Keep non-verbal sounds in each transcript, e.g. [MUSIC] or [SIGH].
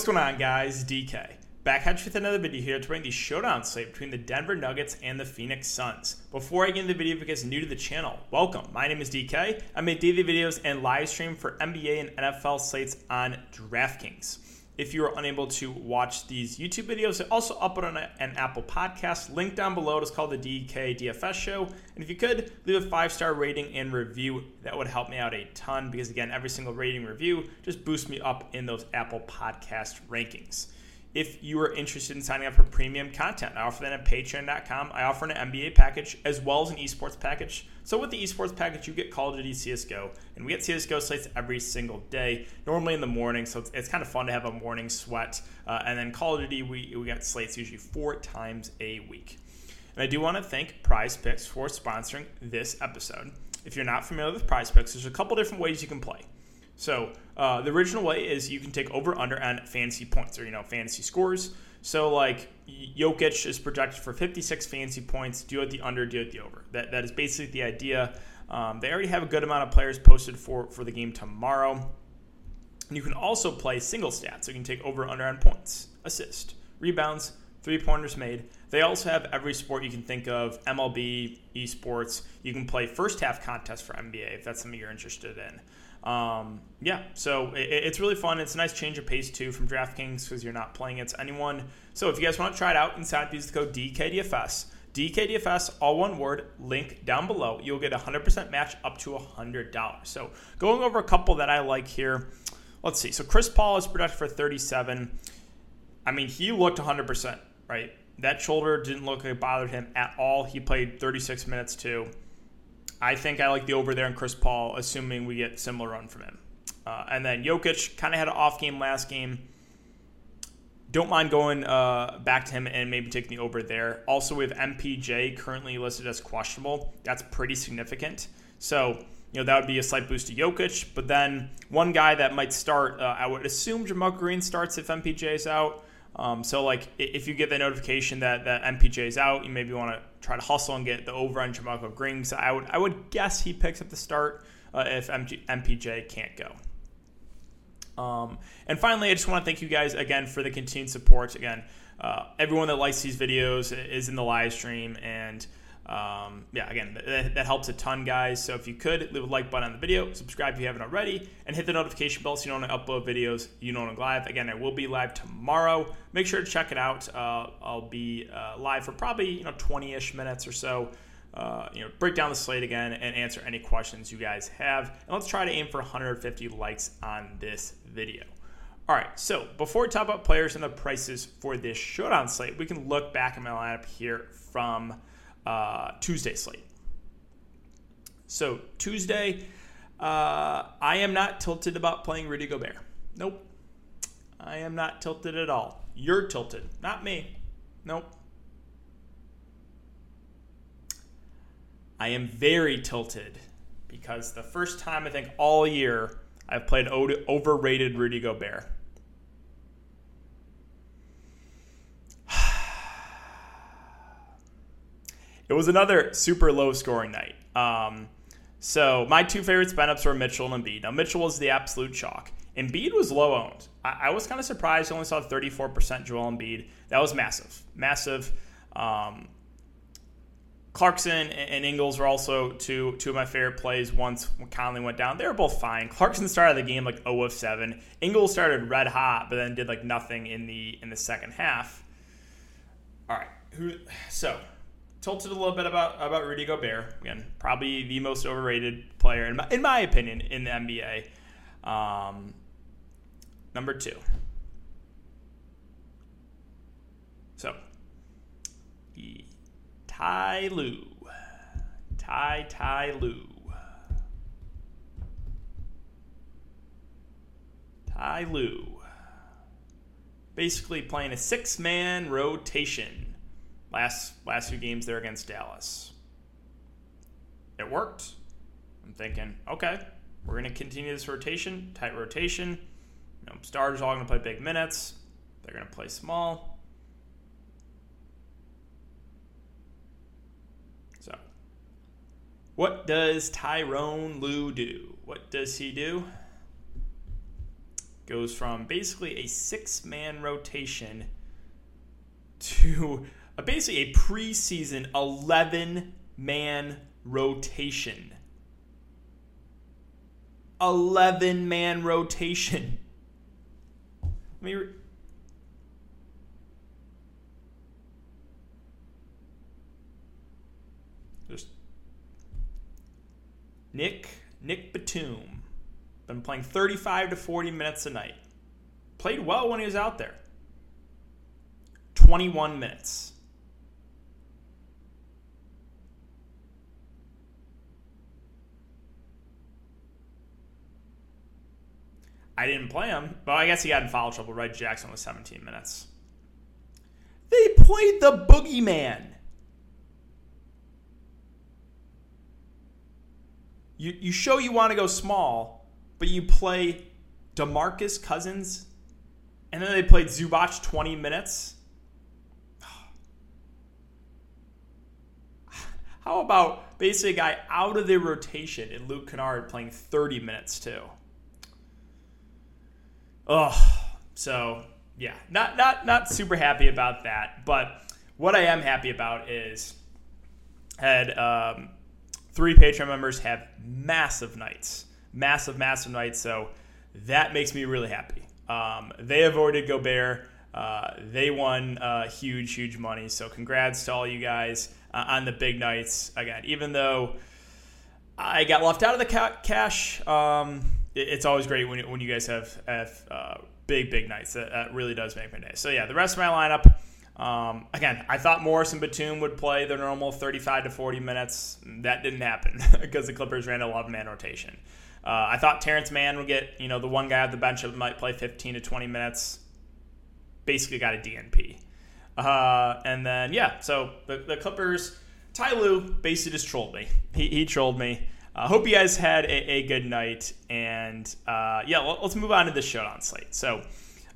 Hey, what is going on, guys? DK. Back at you with another video here to bring the showdown slate between the Denver Nuggets and the Phoenix Suns. Before I get into the video, if you guys new to the channel, welcome. My name is DK. I make daily videos and live stream for NBA and NFL slates on DraftKings. If you are unable to watch these YouTube videos, they also upload on an Apple podcast. Link down below. It's called the DK DFS Show. And if you could leave a five star rating and review, that would help me out a ton because again, every single rating review just boosts me up in those Apple Podcast rankings if you are interested in signing up for premium content. I offer that at patreon.com. I offer an NBA package as well as an esports package. So with the esports package, you get Call of Duty CSGO, and we get CSGO slates every single day, normally in the morning. So it's, it's kind of fun to have a morning sweat. Uh, and then Call of Duty, we, we get slates usually four times a week. And I do want to thank Prize Picks for sponsoring this episode. If you're not familiar with Prize Picks, there's a couple different ways you can play. So uh, the original way is you can take over under on fantasy points or you know fantasy scores. So like Jokic is projected for 56 fantasy points. Do it the under, do it the over. That that is basically the idea. Um, they already have a good amount of players posted for for the game tomorrow. And you can also play single stats. So you can take over under on points, assist, rebounds, three pointers made. They also have every sport you can think of MLB, esports. You can play first half contests for NBA if that's something you're interested in. Um, yeah, so it, it's really fun. It's a nice change of pace too from DraftKings because you're not playing against anyone. So if you guys want to try it out, inside use the code DKDFS. DKDFS, all one word, link down below. You'll get a 100% match up to $100. So going over a couple that I like here. Let's see. So Chris Paul is projected for 37. I mean, he looked 100%, right? That shoulder didn't look like it bothered him at all. He played 36 minutes too. I think I like the over there on Chris Paul, assuming we get similar run from him. Uh, and then Jokic kind of had an off game last game. Don't mind going uh, back to him and maybe taking the over there. Also, we have MPJ currently listed as questionable. That's pretty significant. So, you know, that would be a slight boost to Jokic. But then one guy that might start, uh, I would assume JaMychal Green starts if MPJ is out. Um, so, like, if you get the notification that, that MPJ is out, you maybe want to try to hustle and get the over on JaMychal Green. So I would I would guess he picks up the start uh, if MG, MPJ can't go. Um, and finally, I just want to thank you guys again for the continued support. Again, uh, everyone that likes these videos is in the live stream, and um, yeah, again, that, that, helps a ton, guys. So if you could leave a like button on the video, subscribe if you haven't already, and hit the notification bell so you know when I upload videos, you know when I'm live. Again, I will be live tomorrow. Make sure to check it out. Uh, I'll be uh, live for probably you know 20ish minutes or so. Uh, you know, break down the slate again and answer any questions you guys have. And let's try to aim for 150 likes on this video. All right, so before we talk about players and the prices for this showdown slate, we can look back at my lineup here from uh, Tuesday slate. So Tuesday, uh, I am not tilted about playing Rudy Gobert. Nope. I am not tilted at all. You're tilted, not me. Nope. I am very tilted because the first time I think all year I've played overrated Rudy Gobert. It was another super low scoring night. Um, so my two favorite spin ups were Mitchell and Embiid. Now Mitchell was the absolute chalk. Embiid was low owned. I, I was kind of surprised. I only saw 34% Joel Embiid. That was massive, massive. Um, Clarkson and Ingles were also two two of my favorite plays. Once Conley went down, they were both fine. Clarkson started the game like 0 of 7. Ingles started red hot, but then did like nothing in the in the second half. All right, who so tilted a little bit about about Rudy Gobert. Again, probably the most overrated player in my, in my opinion in the NBA. Um, number two. So, Ty Lue. Ty Ty Lue. Ty Lue. Basically playing a six man rotation last last few games there against Dallas. It worked. I'm thinking, okay, we're going to continue this rotation, tight rotation. You know, starters all going to play big minutes. They're going to play small. So, what does Tyronn Lue do? What does he do? goes from basically a six man rotation [LAUGHS] to basically a preseason 11 man rotation. 11 man rotation. Let me. Just Nick Nick Batum been playing 35 to 40 minutes a night. Played well when he was out there. 21 minutes. I didn't play him, but I guess he got in foul trouble. Reggie Jackson was 17 minutes. They played the boogeyman. You, you show you want to go small, but you play DeMarcus Cousins, and then they played Zubac 20 minutes. [SIGHS] How about basically a guy out of the rotation and Luke Kennard playing 30 minutes too? Oh, so yeah, not not not super happy about that. But what I am happy about is had um, three Patreon members have massive nights, massive massive nights. So that makes me really happy. Um, they avoided Gobert. Uh, they won uh, huge, huge money. So congrats to all you guys uh, on the big nights. Again, even though I got left out of the ca- cash. Um, it's always great when, when you guys have, have uh, big, big nights. That, that, really does make my day. So, yeah, the rest of my lineup. Um, again, I thought Morris and Batum would play their normal 35 to 40 minutes. That didn't happen [LAUGHS] because the Clippers ran a 11 man rotation. Uh, I thought Terrence Mann would get, you know, the one guy at the bench that might play 15 to 20 minutes. Basically got a DNP. Uh, and then, yeah, so the, the Clippers, Ty Lue basically just trolled me. He, he trolled me. I uh, hope you guys had a, a good night. And uh, yeah, let's move on to the showdown slate. So,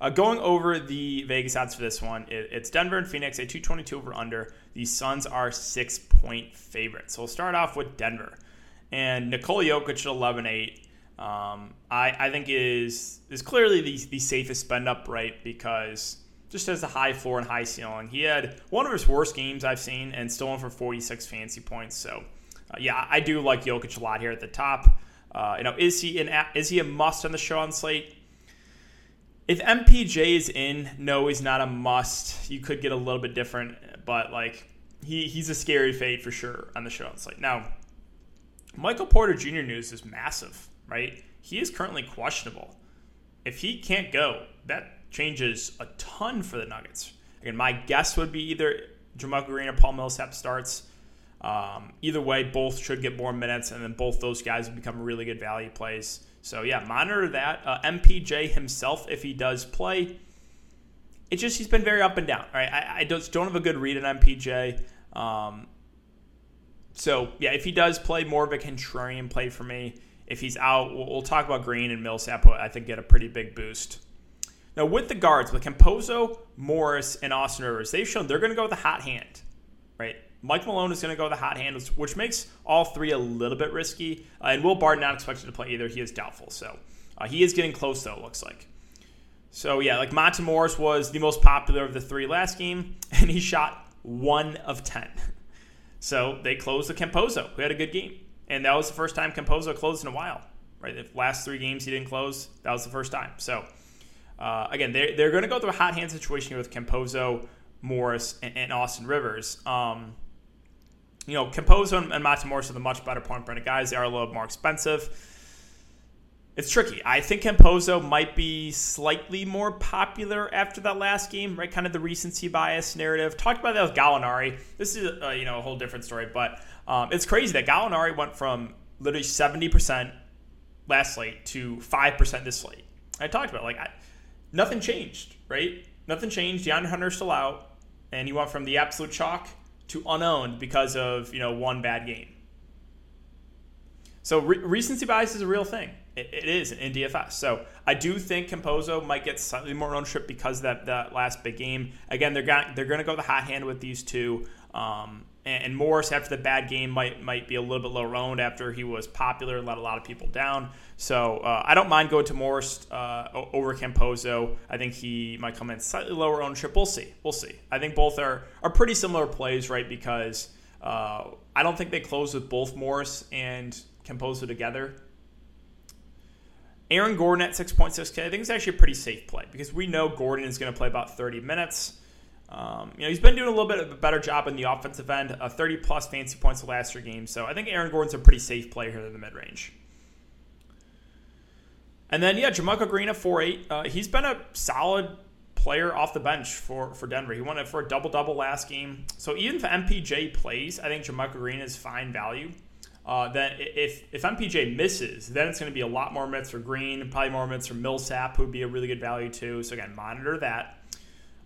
uh, going over the Vegas odds for this one, it, it's Denver and Phoenix, a 222 over under. The Suns are six point favorites. So, we'll start off with Denver. And Nikola Jokic at 11 8. Um, I, I think is is clearly the, the safest spend up, right? Because just has a high floor and high ceiling. He had one of his worst games I've seen and still went for 46 fancy points. So, uh, yeah, I do like Jokic a lot here at the top. Uh, you know, is he an is he a must on the showdown slate? If MPJ is in, no, he's not a must. You could get a little bit different, but like he he's a scary fade for sure on the showdown slate. Now, Michael Porter Jr. news is massive, right? He is currently questionable. If he can't go, that changes a ton for the Nuggets. Again, my guess would be either JaMychal Green or Paul Millsap starts. Um, either way, both should get more minutes, and then both those guys will become really good value plays. So yeah, monitor that. Uh, MPJ himself, if he does play, it's just he's been very up and down. Right, I, I just don't have a good read on MPJ. Um, so yeah, if he does play, more of a contrarian play for me. If he's out, we'll, we'll talk about Green and Millsap. I think get a pretty big boost. Now with the guards, with Campazzo, Morris, and Austin Rivers, they've shown they're going to go with a hot hand, right? Mike Malone is going to go the hot hand, which makes all three a little bit risky. Uh, and Will Barton not expected to play either. He is doubtful. So uh, he is getting close, though, it looks like. So yeah, like Monte Morris was the most popular of the three last game, [LAUGHS] and he shot one of 10. [LAUGHS] So they closed the Campazzo, who had a good game. And that was the first time Campazzo closed in a while, right? The last three games he didn't close, that was the first time. So uh, again, they're, they're going to go through a hot hand situation here with Campazzo, Morris, and, and Austin Rivers. Um, you know, Campazzo and, Monte are the much better point per guys. They are a little more expensive. It's tricky. I think Campazzo might be slightly more popular after that last game, right? Kind of the recency bias narrative. Talked about that with Gallinari. This is, uh, you know, a whole different story, but um, it's crazy that Gallinari went from literally 70% last slate to 5% this slate. I talked about like I, nothing changed, right? Nothing changed. DeAndre Hunter's still out, and he went from the absolute chalk to unowned because of you know one bad game. So re- recency bias is a real thing. It, it is in DFS. So I do think Campazzo might get slightly more ownership because that that last big game. Again, they're got, they're going to go the hot hand with these two. Um, and Morris after the bad game might might be a little bit lower owned after he was popular and let a lot of people down. So uh, I don't mind going to Morris uh, over Campazzo. I think he might come in slightly lower ownership. We'll see. We'll see. I think both are are pretty similar plays, right? Because uh, I don't think they close with both Morris and Campazzo together. Aaron Gordon at 6.6K, I think it's actually a pretty safe play because we know Gordon is going to play about 30 minutes. Um, you know, he's been doing a little bit of a better job in the offensive end, uh, 30 plus fancy points the last three games. So I think Aaron Gordon's a pretty safe play here in the mid range. And then, yeah, JaMychal Green at 4.8. Uh, he's been a solid player off the bench for, for Denver. He won it for a double double last game. So even if MPJ plays, I think JaMychal Green is fine value. Uh, then if if MPJ misses, then it's going to be a lot more minutes for Green, probably more minutes for Millsap, who would be a really good value too. So again, monitor that.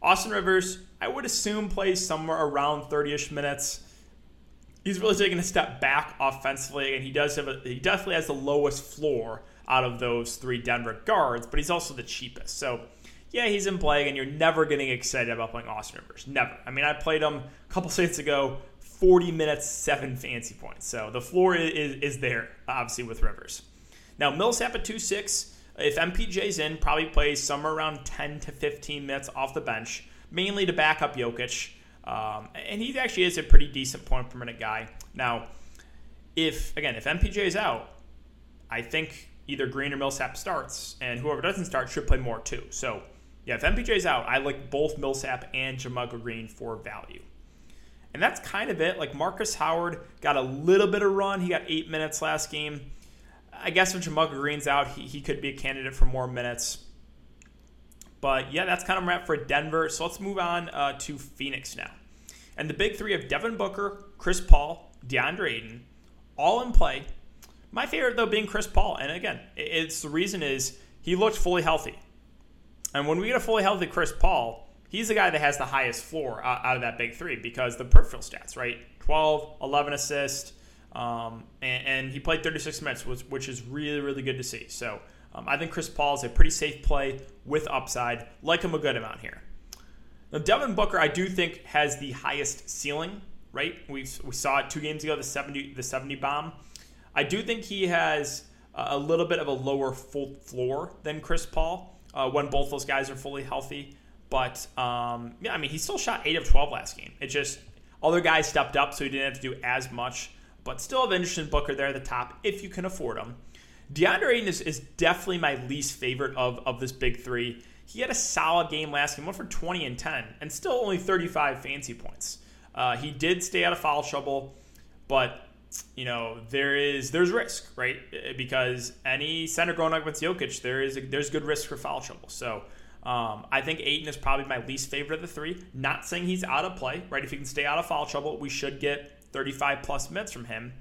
Austin Rivers, I would assume plays somewhere around 30ish minutes. He's really taking a step back offensively, and he does have a, he definitely has the lowest floor out of those three Denver guards, but he's also the cheapest. So yeah, he's in play, and you're never getting excited about playing Austin Rivers. Never. I mean, I played him a couple [LAUGHS] seasons ago, 40 minutes, seven fancy points. So the floor is, is there, obviously, with Rivers. Now, Millsap at 2 6. If MPJ's in, probably plays somewhere around 10 to 15 minutes off the bench, mainly to back up Jokic. Um, and he actually is a pretty decent point per minute guy. Now, if, again, if MPJ is out, I think either Green or Millsap starts, and whoever doesn't start should play more too. So, yeah, if MPJ's out, I like both Millsap and JaMychal Green for value. And that's kind of it. Like Marcus Howard got a little bit of run. He got eight minutes last game. I guess when JaMychal Green's out, he, he could be a candidate for more minutes. But yeah, that's kind of wrap for Denver. So let's move on uh, to Phoenix now. And the big three of Devin Booker, Chris Paul, DeAndre Ayton, all in play. My favorite though being Chris Paul, and again, it's the reason is he looked fully healthy. And when we get a fully healthy Chris Paul, he's the guy that has the highest floor out of that big three because the peripheral stats, right? 12, 11 assists, um, and, and, he played 36 minutes, which, which, is really, really good to see. So um, I think Chris Paul is a pretty safe play with upside. Like him a good amount here. Now, Devin Booker, I do think, has the highest ceiling, right? We, we saw it two games ago, the 70, the 70 bomb. I do think he has a little bit of a lower full floor than Chris Paul uh, when both those guys are fully healthy. But um, yeah, I mean, he still shot eight of 12 last game. It just other guys stepped up, so he didn't have to do as much. But still have interest in Booker there at the top if you can afford him. DeAndre Ayton is, is definitely my least favorite of, of this big three. He had a solid game last game, went for 20 and 10, and still only 35 fancy points. Uh, he did stay out of foul trouble, but you know there is there's risk, right? Because any center going up against Jokic, there is a, there's good risk for foul trouble. So um, I think Ayton is probably my least favorite of the three. Not saying he's out of play, right? If he can stay out of foul trouble, we should get 35 plus minutes from him.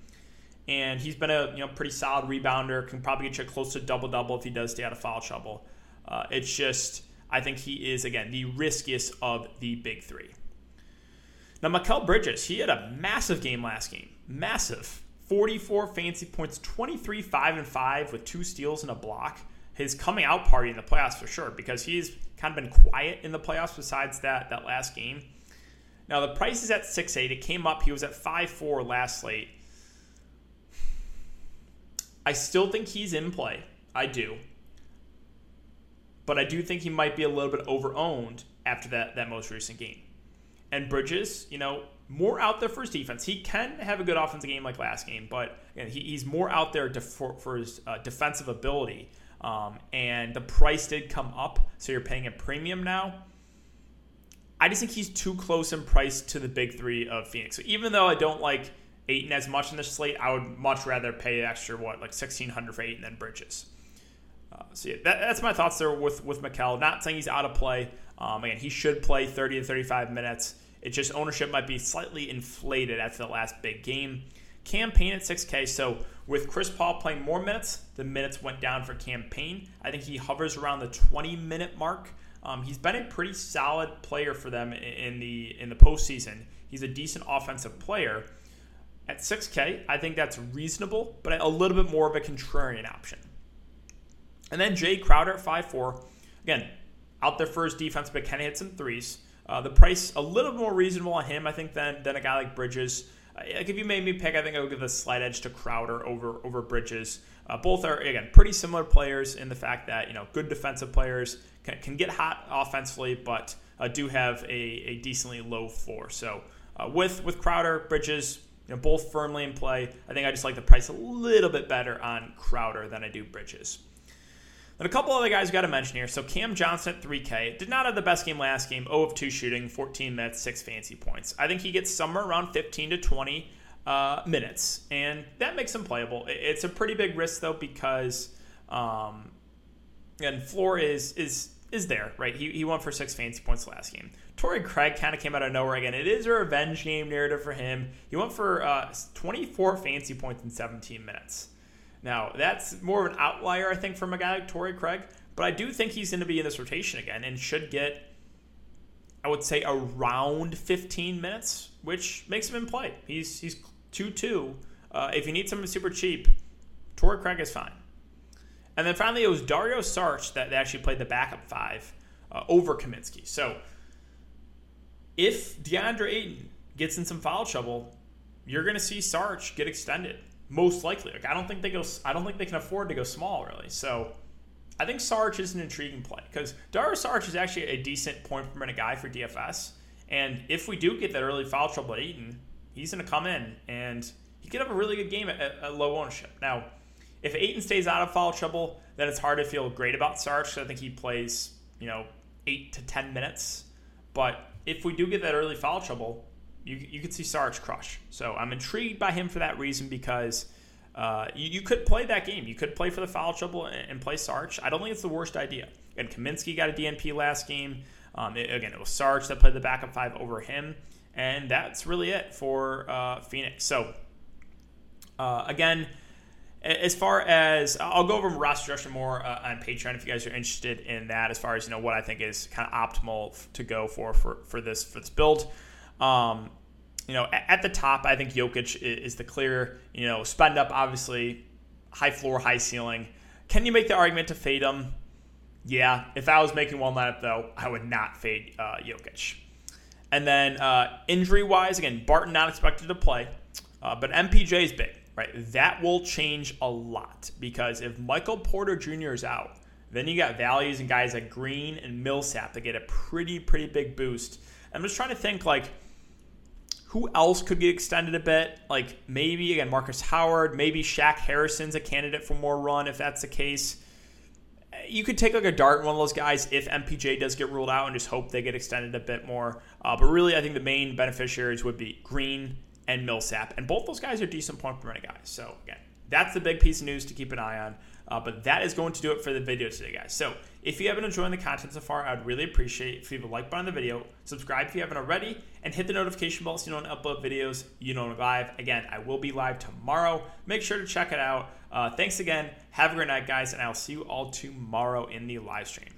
And he's been a you know pretty solid rebounder. Can probably get you close to double double if he does stay out of foul trouble. Uh, it's just I think he is again the riskiest of the big three. Now Mikal Bridges, he had a massive game last game, massive. 44 fancy points, 23 5 and 5 with two steals and a block his coming out party in the playoffs for sure because he's kind of been quiet in the playoffs besides that that last game. Now the price is at six eight. It came up. He was at five four last slate. I still think he's in play. I do. But I do think he might be a little bit over owned after that, that most recent game. And Bridges, you know, more out there for his defense. He can have a good offensive game like last game, but again, he, he's more out there def- for, for, his uh, defensive ability. Um, and the price did come up, so you're paying a premium now. I just think he's too close in price to the big three of Phoenix. So even though I don't like Ayton as much in this slate, I would much rather pay extra what like sixteen hundred for Ayton than Bridges. Uh, so yeah, that, that's my thoughts there with with Mikal. Not saying he's out of play. Um, again, he should play thirty to thirty five minutes. It's just ownership might be slightly inflated after the last big game. Cam Payne at 6K. So with Chris Paul playing more minutes, the minutes went down for Cam Payne. I think he hovers around the 20 minute mark. Um, he's been a pretty solid player for them in the in the postseason. He's a decent offensive player. At 6K, I think that's reasonable, but a little bit more of a contrarian option. And then Jay Crowder at 5'4. Again, out there for his defense, but can hit some threes. Uh, the price a little more reasonable on him, I think, than than a guy like Bridges. Uh, like if you made me pick, I think I would give a slight edge to Crowder over over Bridges. Uh, both are again pretty similar players in the fact that you know good defensive players can, can get hot offensively, but uh, do have a, a decently low floor. So uh, with with Crowder, Bridges, you know, both firmly in play. I think I just like the price a little bit better on Crowder than I do Bridges. And a couple other guys got to mention here. So Cam Johnson at 3K did not have the best game last game. 0 of 2 shooting, 14 minutes, 6 fancy points. I think he gets somewhere around 15 to 20 uh, minutes, and that makes him playable. It's a pretty big risk though because, um, and floor is is is there right? He, he went for six fancy points last game. Torrey Craig kind of came out of nowhere again. It is a revenge game narrative for him. He went for uh, 24 fancy points in 17 minutes. Now, that's more of an outlier, I think, from a guy like Torrey Craig, but I do think he's going to be in this rotation again and should get, I would say, around 15 minutes, which makes him in play. He's he's 2 2. Uh, if you need someone super cheap, Torrey Craig is fine. And then finally, it was Dario Saric that actually played the backup five uh, over Kaminsky. So if DeAndre Ayton gets in some foul trouble, you're going to see Saric get extended most likely. Like I don't think they go. I don't think they can afford to go small really. So I think Saric is an intriguing play because Dario Saric is actually a decent point per minute guy for DFS. And if we do get that early foul trouble at Ayton, he's going to come in and he could have a really good game at, at, low ownership. Now, if Ayton stays out of foul trouble, then it's hard to feel great about Saric. I think he plays, you know, eight to ten minutes. But if we do get that early foul trouble, you, you could see Saric crush. So I'm intrigued by him for that reason because uh, you, you, could play that game. You could play for the foul trouble and, and, play Saric. I don't think it's the worst idea. And Kaminsky got a DNP last game. Um, it, again, it was Saric that played the backup five over him. And that's really it for uh, Phoenix. So, uh, again, as far as I'll go over roster structure more uh, on Patreon if you guys are interested in that. As far as you know, what I think is kind of optimal to go for for for this for this build. Um, you know, at, the top, I think Jokic is the clear, you know, spend up, obviously, high floor, high ceiling. Can you make the argument to fade him? Yeah. If I was making one lineup, though, I would not fade uh, Jokic. And then uh, injury wise, again, Barton not expected to play, uh, but MPJ is big, right? That will change a lot because if Michael Porter Jr. is out, then you got values and guys like Green and Millsap that get a pretty, pretty big boost. I'm just trying to think like who else could get extended a bit? Like maybe again Marcus Howard, maybe Shaq Harrison's a candidate for more run if that's the case. You could take like a dart one of those guys if MPJ does get ruled out and just hope they get extended a bit more. Uh, but really, I think the main beneficiaries would be Green and Millsap, and both those guys are decent point per minute guys. So again, that's the big piece of news to keep an eye on. Uh, but that is going to do it for the video today, guys. So if you haven't enjoyed the content so far, I'd really appreciate if you leave a like button on the video, subscribe if you haven't already, and hit the notification bell so you don't upload videos you know live. Again, I will be live tomorrow. Make sure to check it out. Uh, thanks again. Have a great night, guys, and I'll see you all tomorrow in the live stream.